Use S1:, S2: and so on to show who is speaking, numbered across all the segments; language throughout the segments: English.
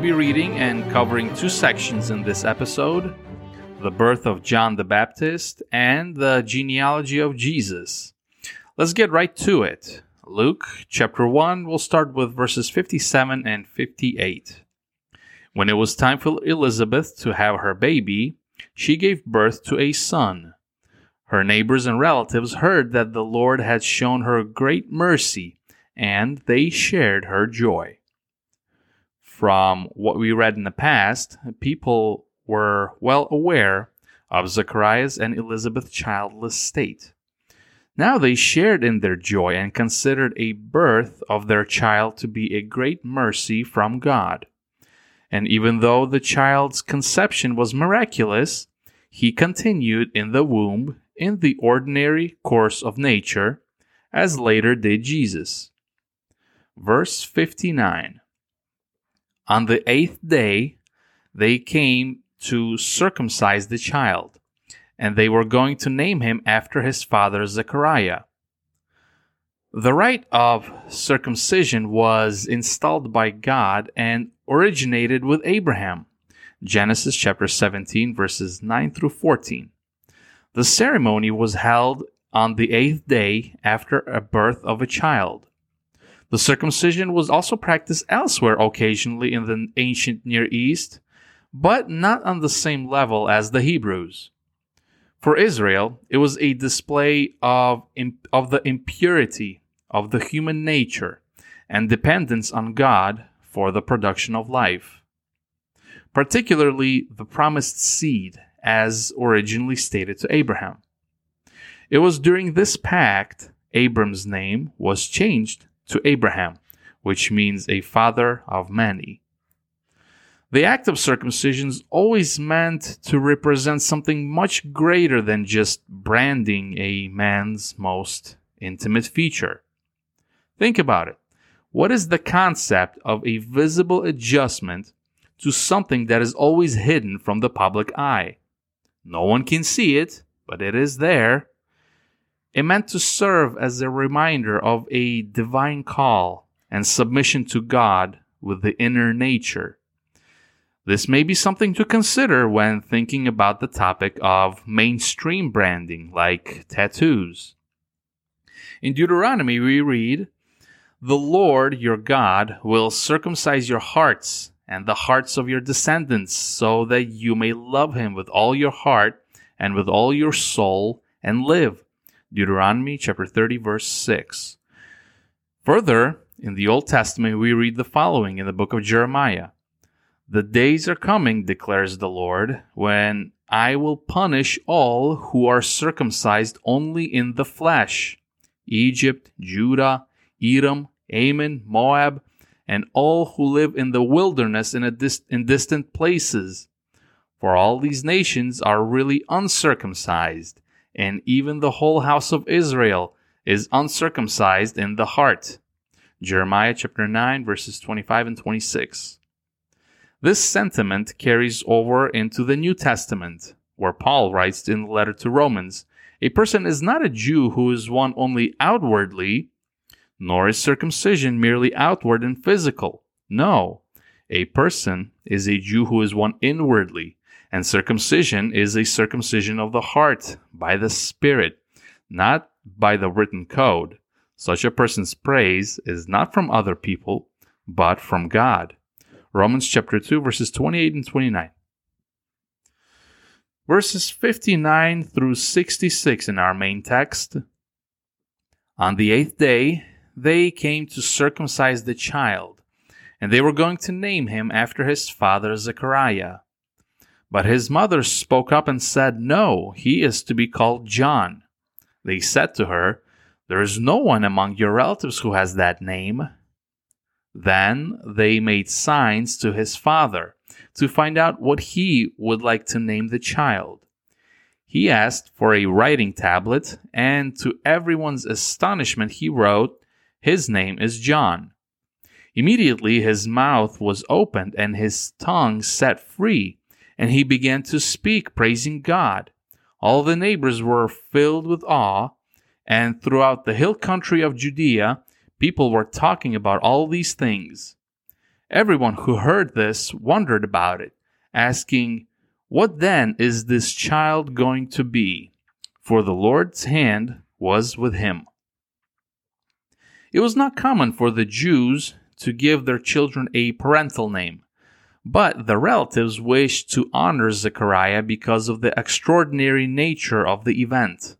S1: be reading and covering two sections in this episode the birth of John the Baptist and the genealogy of Jesus. Let's get right to it. Luke chapter 1, we'll start with verses 57 and 58. When it was time for Elizabeth to have her baby, she gave birth to a son. Her neighbors and relatives heard that the Lord had shown her great mercy, and they shared her joy from what we read in the past, people were well aware of Zechariah's and Elizabeth's childless state. Now they shared in their joy and considered a birth of their child to be a great mercy from God. And even though the child's conception was miraculous, he continued in the womb in the ordinary course of nature, as later did Jesus. Verse 59 on the eighth day, they came to circumcise the child, and they were going to name him after his father Zechariah. The rite of circumcision was installed by God and originated with Abraham. Genesis chapter 17, verses 9 through 14. The ceremony was held on the eighth day after a birth of a child. The circumcision was also practiced elsewhere occasionally in the ancient Near East, but not on the same level as the Hebrews. For Israel, it was a display of, of the impurity of the human nature and dependence on God for the production of life, particularly the promised seed as originally stated to Abraham. It was during this pact Abram's name was changed to Abraham, which means a father of many. The act of circumcision is always meant to represent something much greater than just branding a man's most intimate feature. Think about it. What is the concept of a visible adjustment to something that is always hidden from the public eye? No one can see it, but it is there. It meant to serve as a reminder of a divine call and submission to God with the inner nature. This may be something to consider when thinking about the topic of mainstream branding, like tattoos. In Deuteronomy, we read, The Lord your God will circumcise your hearts and the hearts of your descendants, so that you may love him with all your heart and with all your soul and live. Deuteronomy chapter 30, verse 6. Further, in the Old Testament, we read the following in the book of Jeremiah The days are coming, declares the Lord, when I will punish all who are circumcised only in the flesh Egypt, Judah, Edom, Ammon, Moab, and all who live in the wilderness in, dis- in distant places. For all these nations are really uncircumcised and even the whole house of Israel is uncircumcised in the heart. Jeremiah chapter 9, verses 25 and 26. This sentiment carries over into the New Testament, where Paul writes in the letter to Romans A person is not a Jew who is one only outwardly, nor is circumcision merely outward and physical. No, a person is a Jew who is one inwardly and circumcision is a circumcision of the heart by the Spirit, not by the written code. Such a person's praise is not from other people, but from God. Romans chapter 2, verses 28 and 29. Verses 59 through 66 in our main text. On the eighth day, they came to circumcise the child, and they were going to name him after his father Zechariah. But his mother spoke up and said, No, he is to be called John. They said to her, There is no one among your relatives who has that name. Then they made signs to his father to find out what he would like to name the child. He asked for a writing tablet, and to everyone's astonishment, he wrote, His name is John. Immediately his mouth was opened and his tongue set free and he began to speak, praising God. All the neighbors were filled with awe, and throughout the hill country of Judea, people were talking about all these things. Everyone who heard this wondered about it, asking, What then is this child going to be? For the Lord's hand was with him. It was not common for the Jews to give their children a parental name, but the relatives wished to honor Zechariah because of the extraordinary nature of the event.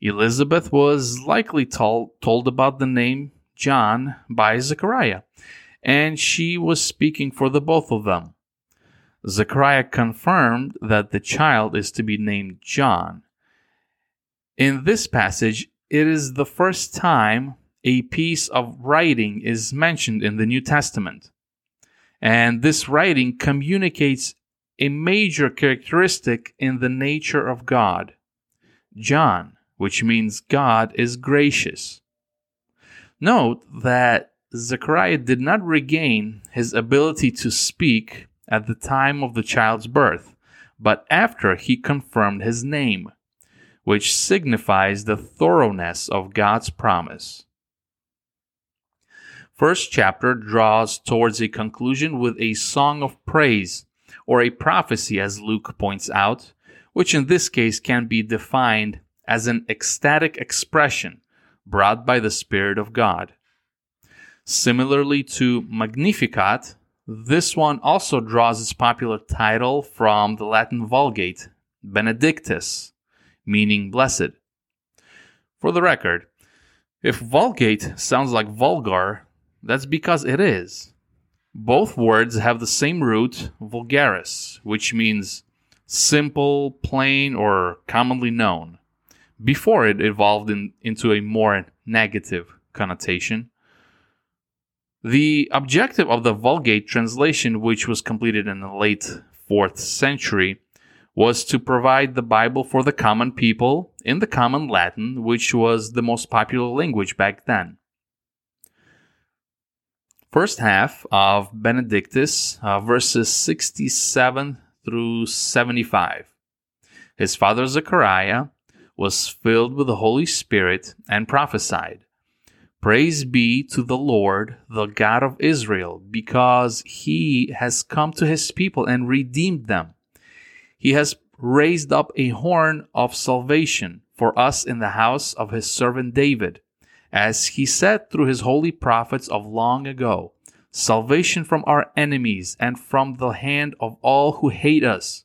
S1: Elizabeth was likely told, told about the name John by Zechariah, and she was speaking for the both of them. Zechariah confirmed that the child is to be named John. In this passage, it is the first time a piece of writing is mentioned in the New Testament. And this writing communicates a major characteristic in the nature of God. John, which means God is gracious. Note that Zechariah did not regain his ability to speak at the time of the child's birth, but after he confirmed his name, which signifies the thoroughness of God's promise. First chapter draws towards a conclusion with a song of praise, or a prophecy, as Luke points out, which in this case can be defined as an ecstatic expression brought by the Spirit of God. Similarly to Magnificat, this one also draws its popular title from the Latin Vulgate, Benedictus, meaning blessed. For the record, if Vulgate sounds like vulgar, that's because it is. Both words have the same root, vulgaris, which means simple, plain, or commonly known before it evolved in, into a more negative connotation. The objective of the Vulgate translation, which was completed in the late 4th century, was to provide the Bible for the common people in the common Latin, which was the most popular language back then. First half of Benedictus, uh, verses 67 through 75. His father Zechariah was filled with the Holy Spirit and prophesied. Praise be to the Lord, the God of Israel, because he has come to his people and redeemed them. He has raised up a horn of salvation for us in the house of his servant David, as he said through his holy prophets of long ago salvation from our enemies and from the hand of all who hate us,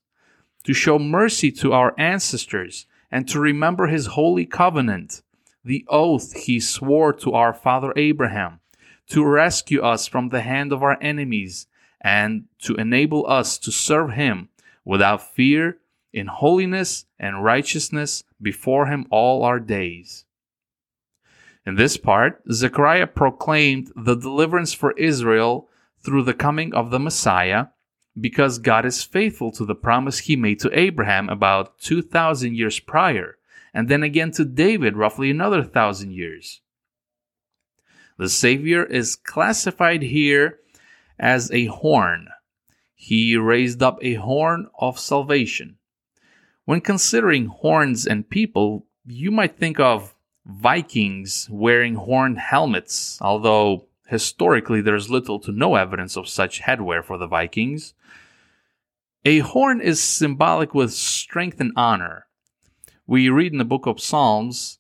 S1: to show mercy to our ancestors and to remember his holy covenant, the oath he swore to our father Abraham, to rescue us from the hand of our enemies, and to enable us to serve him without fear, in holiness and righteousness before him all our days. In this part, Zechariah proclaimed the deliverance for Israel through the coming of the Messiah because God is faithful to the promise he made to Abraham about 2,000 years prior, and then again to David roughly another thousand years. The Savior is classified here as a horn. He raised up a horn of salvation. When considering horns and people, you might think of Vikings wearing horn helmets, although historically there's little to no evidence of such headwear for the Vikings. A horn is symbolic with strength and honor. We read in the book of Psalms,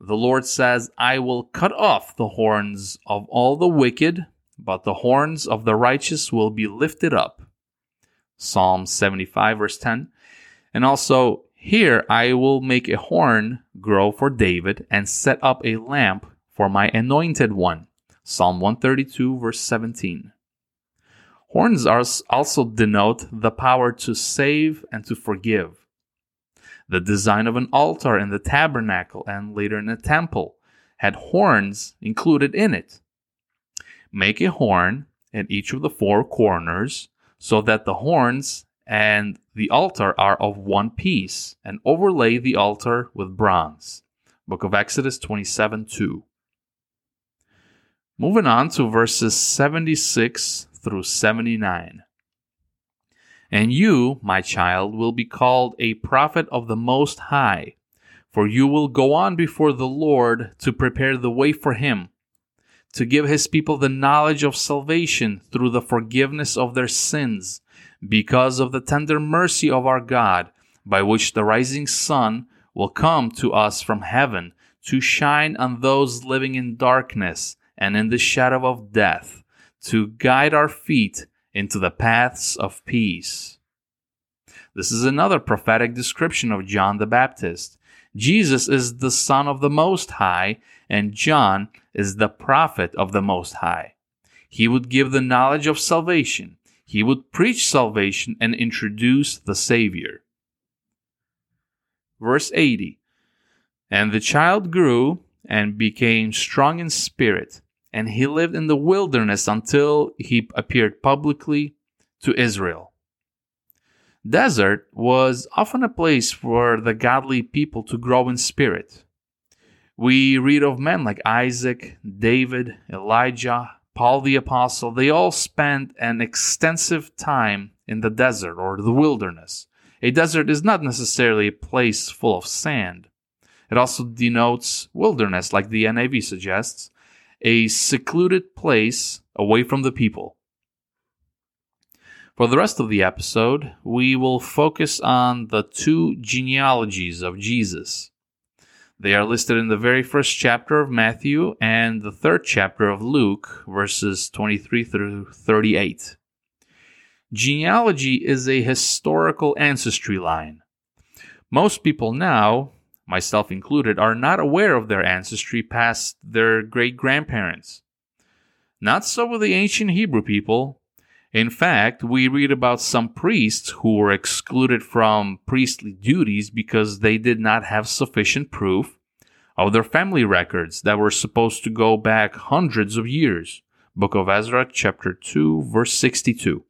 S1: the Lord says, I will cut off the horns of all the wicked, but the horns of the righteous will be lifted up. Psalm 75, verse 10. And also, here I will make a horn grow for David and set up a lamp for my anointed one. Psalm 132, verse 17. Horns also denote the power to save and to forgive. The design of an altar in the tabernacle and later in the temple had horns included in it. Make a horn at each of the four corners so that the horns and the altar are of one piece and overlay the altar with bronze. Book of Exodus 27 2. Moving on to verses 76 through 79. And you, my child, will be called a prophet of the Most High, for you will go on before the Lord to prepare the way for him, to give his people the knowledge of salvation through the forgiveness of their sins, because of the tender mercy of our God, by which the rising sun will come to us from heaven to shine on those living in darkness and in the shadow of death, to guide our feet into the paths of peace. This is another prophetic description of John the Baptist. Jesus is the Son of the Most High, and John is the prophet of the Most High. He would give the knowledge of salvation, he would preach salvation and introduce the Savior. Verse 80 And the child grew and became strong in spirit and he lived in the wilderness until he appeared publicly to Israel. Desert was often a place for the godly people to grow in spirit. We read of men like Isaac, David, Elijah, Paul the Apostle. They all spent an extensive time in the desert or the wilderness. A desert is not necessarily a place full of sand. It also denotes wilderness, like the NIV suggests, a secluded place away from the people. For the rest of the episode, we will focus on the two genealogies of Jesus. They are listed in the very first chapter of Matthew and the third chapter of Luke, verses 23 through 38. Genealogy is a historical ancestry line. Most people now myself included, are not aware of their ancestry past their great grandparents. Not so with the ancient Hebrew people. In fact, we read about some priests who were excluded from priestly duties because they did not have sufficient proof of their family records that were supposed to go back hundreds of years. Book of Ezra, chapter 2, verse 62.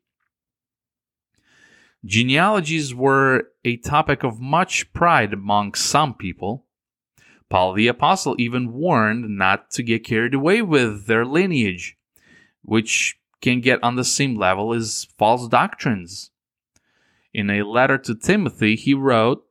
S1: Genealogies were a topic of much pride among some people. Paul the Apostle even warned not to get carried away with their lineage, which can get on the same level as false doctrines. In a letter to Timothy, he wrote,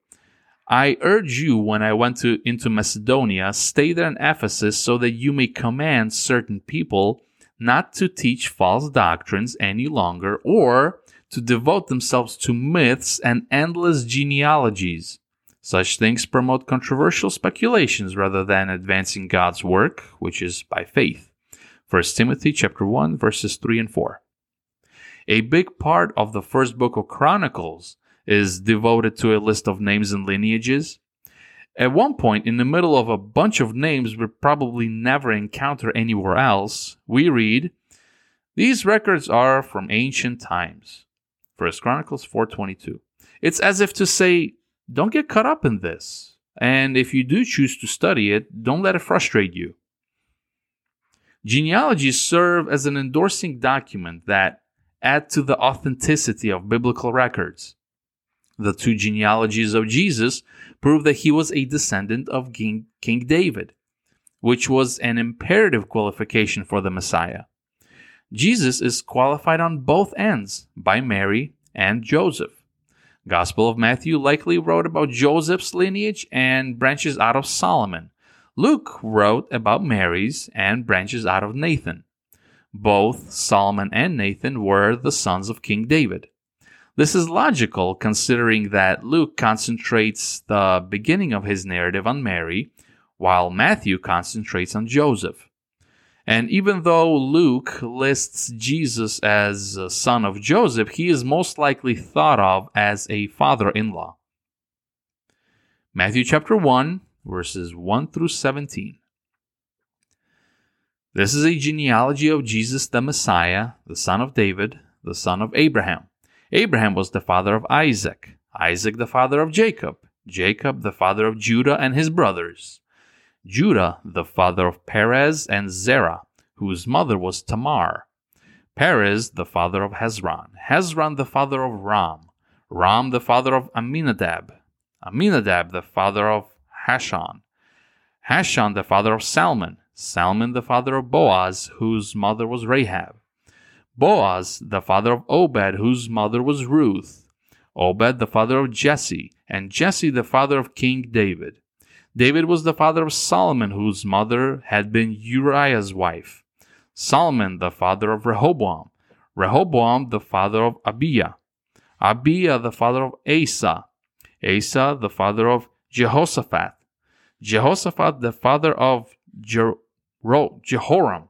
S1: I urge you when I went to, into Macedonia, stay there in Ephesus so that you may command certain people not to teach false doctrines any longer or to devote themselves to myths and endless genealogies. Such things promote controversial speculations rather than advancing God's work, which is by faith. 1 Timothy chapter 1 verses 3 and 4. A big part of the first book of Chronicles is devoted to a list of names and lineages. At one point, in the middle of a bunch of names we probably never encounter anywhere else, we read, These records are from ancient times. First Chronicles 4:22. It's as if to say, don't get caught up in this. And if you do choose to study it, don't let it frustrate you. Genealogies serve as an endorsing document that add to the authenticity of biblical records. The two genealogies of Jesus prove that he was a descendant of King, King David, which was an imperative qualification for the Messiah. Jesus is qualified on both ends by Mary and Joseph. Gospel of Matthew likely wrote about Joseph's lineage and branches out of Solomon. Luke wrote about Mary's and branches out of Nathan. Both Solomon and Nathan were the sons of King David. This is logical considering that Luke concentrates the beginning of his narrative on Mary, while Matthew concentrates on Joseph. And even though Luke lists Jesus as a son of Joseph, he is most likely thought of as a father in law. Matthew chapter 1, verses 1 through 17. This is a genealogy of Jesus the Messiah, the son of David, the son of Abraham. Abraham was the father of Isaac, Isaac the father of Jacob, Jacob the father of Judah and his brothers. Judah, the father of Perez and Zerah, whose mother was Tamar. Perez, the father of Hezron. Hezron, the father of Ram. Ram, the father of Amminadab. Amminadab, the father of Nahshon. Nahshon, the father of Salmon. Salmon, the father of Boaz, whose mother was Rahab. Boaz, the father of Obed, whose mother was Ruth. Obed, the father of Jesse, and Jesse, the father of King David. David was the father of Solomon, whose mother had been Uriah's wife. Solomon the father of Rehoboam, Rehoboam the father of Abiah, Abiah the father of Asa, Asa the father of Jehoshaphat, Jehoshaphat the father of Jehoram,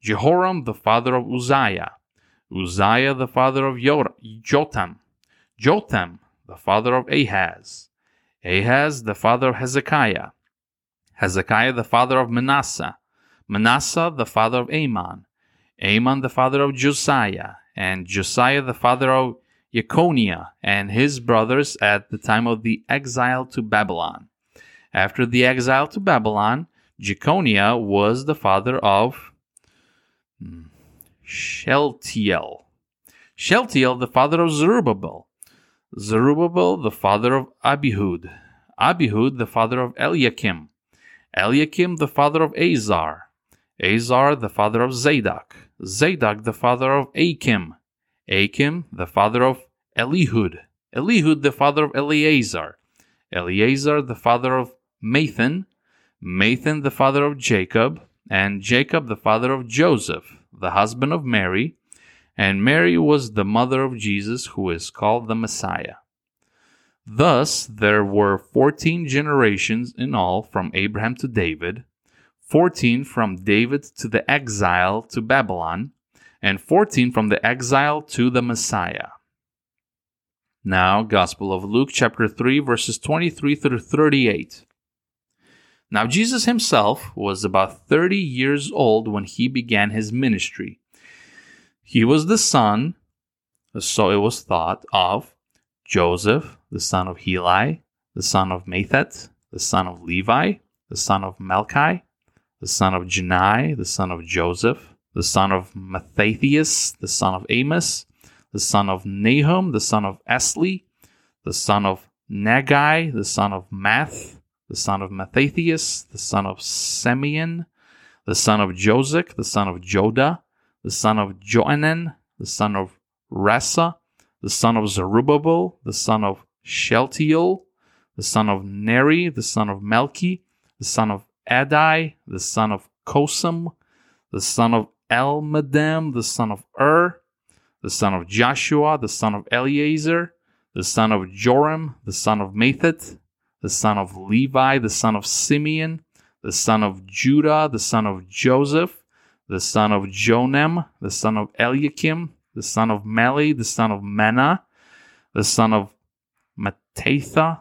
S1: Jehoram the father of Uzziah, Uzziah the father of Jotham, Jotham the father of Ahaz, Ahaz the father of Hezekiah, Hezekiah the father of Manasseh, Manasseh the father of Amon, Amon the father of Josiah, and Josiah the father of Jeconiah and his brothers at the time of the exile to Babylon. After the exile to Babylon, Jeconiah was the father of hmm, Shealtiel. Shealtiel, the father of Zerubbabel. Zerubbabel, the father of Abihud. Abihud, the father of Eliakim. Eliakim, the father of Azor. Azor, the father of Zadok. Zadok, the father of Achim. Achim, the father of Elihud. Elihud, the father of Eleazar. Eleazar, the father of Matthan. Matthan, the father of Jacob. And Jacob, the father of Joseph, the husband of Mary. And Mary was the mother of Jesus, who is called the Messiah. Thus, there were 14 generations in all from Abraham to David, 14 from David to the exile to Babylon, and 14 from the exile to the Messiah. Now, Gospel of Luke, chapter 3, verses 23 through 38. Now, Jesus himself was about 30 years old when he began his ministry. He was the son, so it was thought, of Joseph, the son of Heli, the son of Matthat, the son of Levi, the son of Melchi, the son of Jannai, the son of Joseph, the son of Mattathias, the son of Amos, the son of Nahum, the son of Esli, the son of Naggai, the son of Math, the son of Mattathias, the son of Simeon, the son of Joseph, the son of Joda, the son of Joanan, the son of Rhesa, the son of Zerubbabel, the son of Shealtiel, the son of Neri, the son of Melchi, the son of Adai, the son of Cosam, the son of Elmadam, the son of Ur, the son of Joshua, the son of Eleazar, the son of Joram, the son of Matthat, the son of Levi, the son of Simeon, the son of Judah, the son of Joseph, the son of Jonam, the son of Eliakim, the son of Meli, the son of Menna, the son of Mattatha,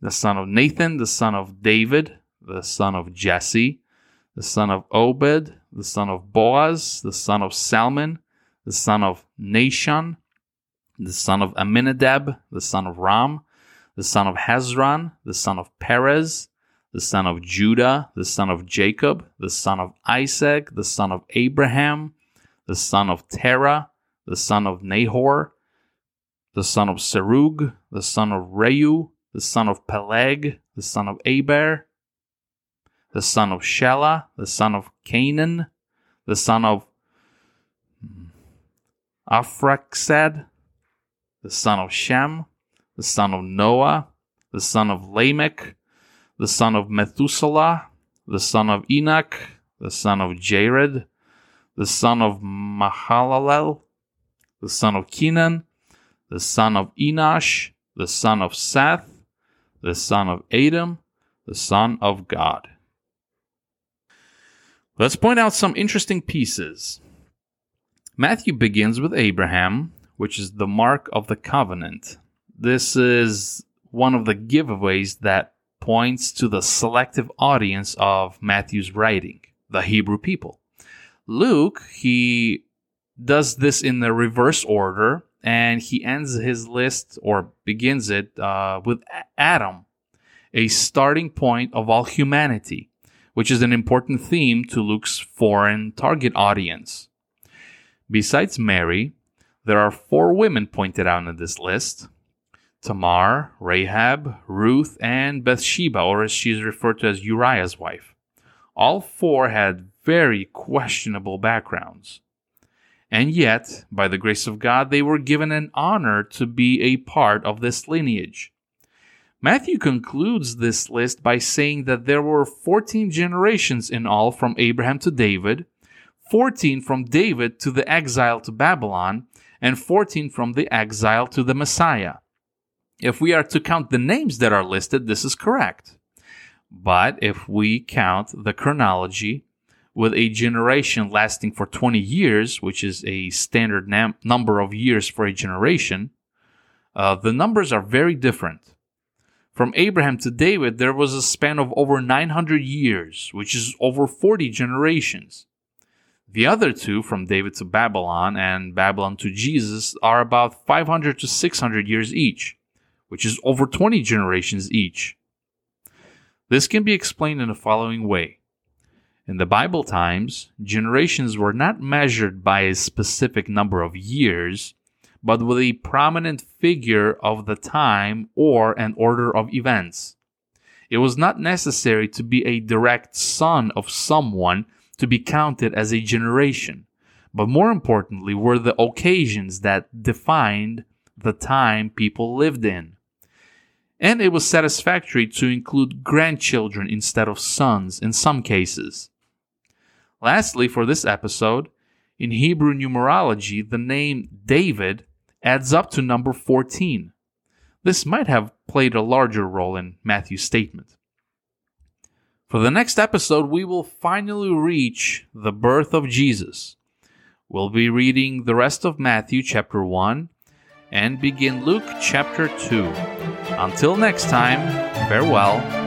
S1: the son of Nathan, the son of David, the son of Jesse, the son of Obed, the son of Boaz, the son of Salmon, the son of Nahshon, the son of Amminadab, the son of Ram, the son of Hezron, the son of Perez, the son of Judah, the son of Jacob, the son of Isaac, the son of Abraham, the son of Terah, the son of Nahor, the son of Serug, the son of Reu, the son of Peleg, the son of Eber, the son of Shelah, the son of Cainan, the son of Arphaxad, the son of Shem, the son of Noah, the son of Lamech, the son of Methuselah, the son of Enoch, the son of Jared, the son of Mahalalel, the son of Kenan, the son of Enosh, the son of Seth, the son of Adam, the son of God. Let's point out some interesting pieces. Matthew begins with Abraham, which is the mark of the covenant. This is one of the giveaways that points to the selective audience of Matthew's writing, the Hebrew people. Luke, he does this in the reverse order, and he ends his list or begins it uh, with Adam, a starting point of all humanity which is an important theme to Luke's foreign target audience. Besides Mary, there are four women pointed out in this list Tamar, Rahab, Ruth, and Bathsheba, or as she is referred to as Uriah's wife. All four had very questionable backgrounds. And yet, by the grace of God, they were given an honor to be a part of this lineage. Matthew concludes this list by saying that there were 14 generations in all from Abraham to David, 14 from David to the exile to Babylon, and 14 from the exile to the Messiah. If we are to count the names that are listed, this is correct. But if we count the chronology with a generation lasting for 20 years, which is a standard nam- number of years for a generation, uh, the numbers are very different. From Abraham to David, there was a span of over 900 years, which is over 40 generations. The other two, from David to Babylon and Babylon to Jesus, are about 500 to 600 years each, which is over 20 generations each. This can be explained in the following way. In the Bible times, generations were not measured by a specific number of years, but with a prominent figure of the time or an order of events. It was not necessary to be a direct son of someone to be counted as a generation, but more importantly were the occasions that defined the time people lived in. And it was satisfactory to include grandchildren instead of sons in some cases. Lastly, for this episode, in Hebrew numerology, the name David adds up to number 14. This might have played a larger role in Matthew's statement. For the next episode, we will finally reach the birth of Jesus. We'll be reading the rest of Matthew chapter 1 and begin Luke chapter 2. Until next time, farewell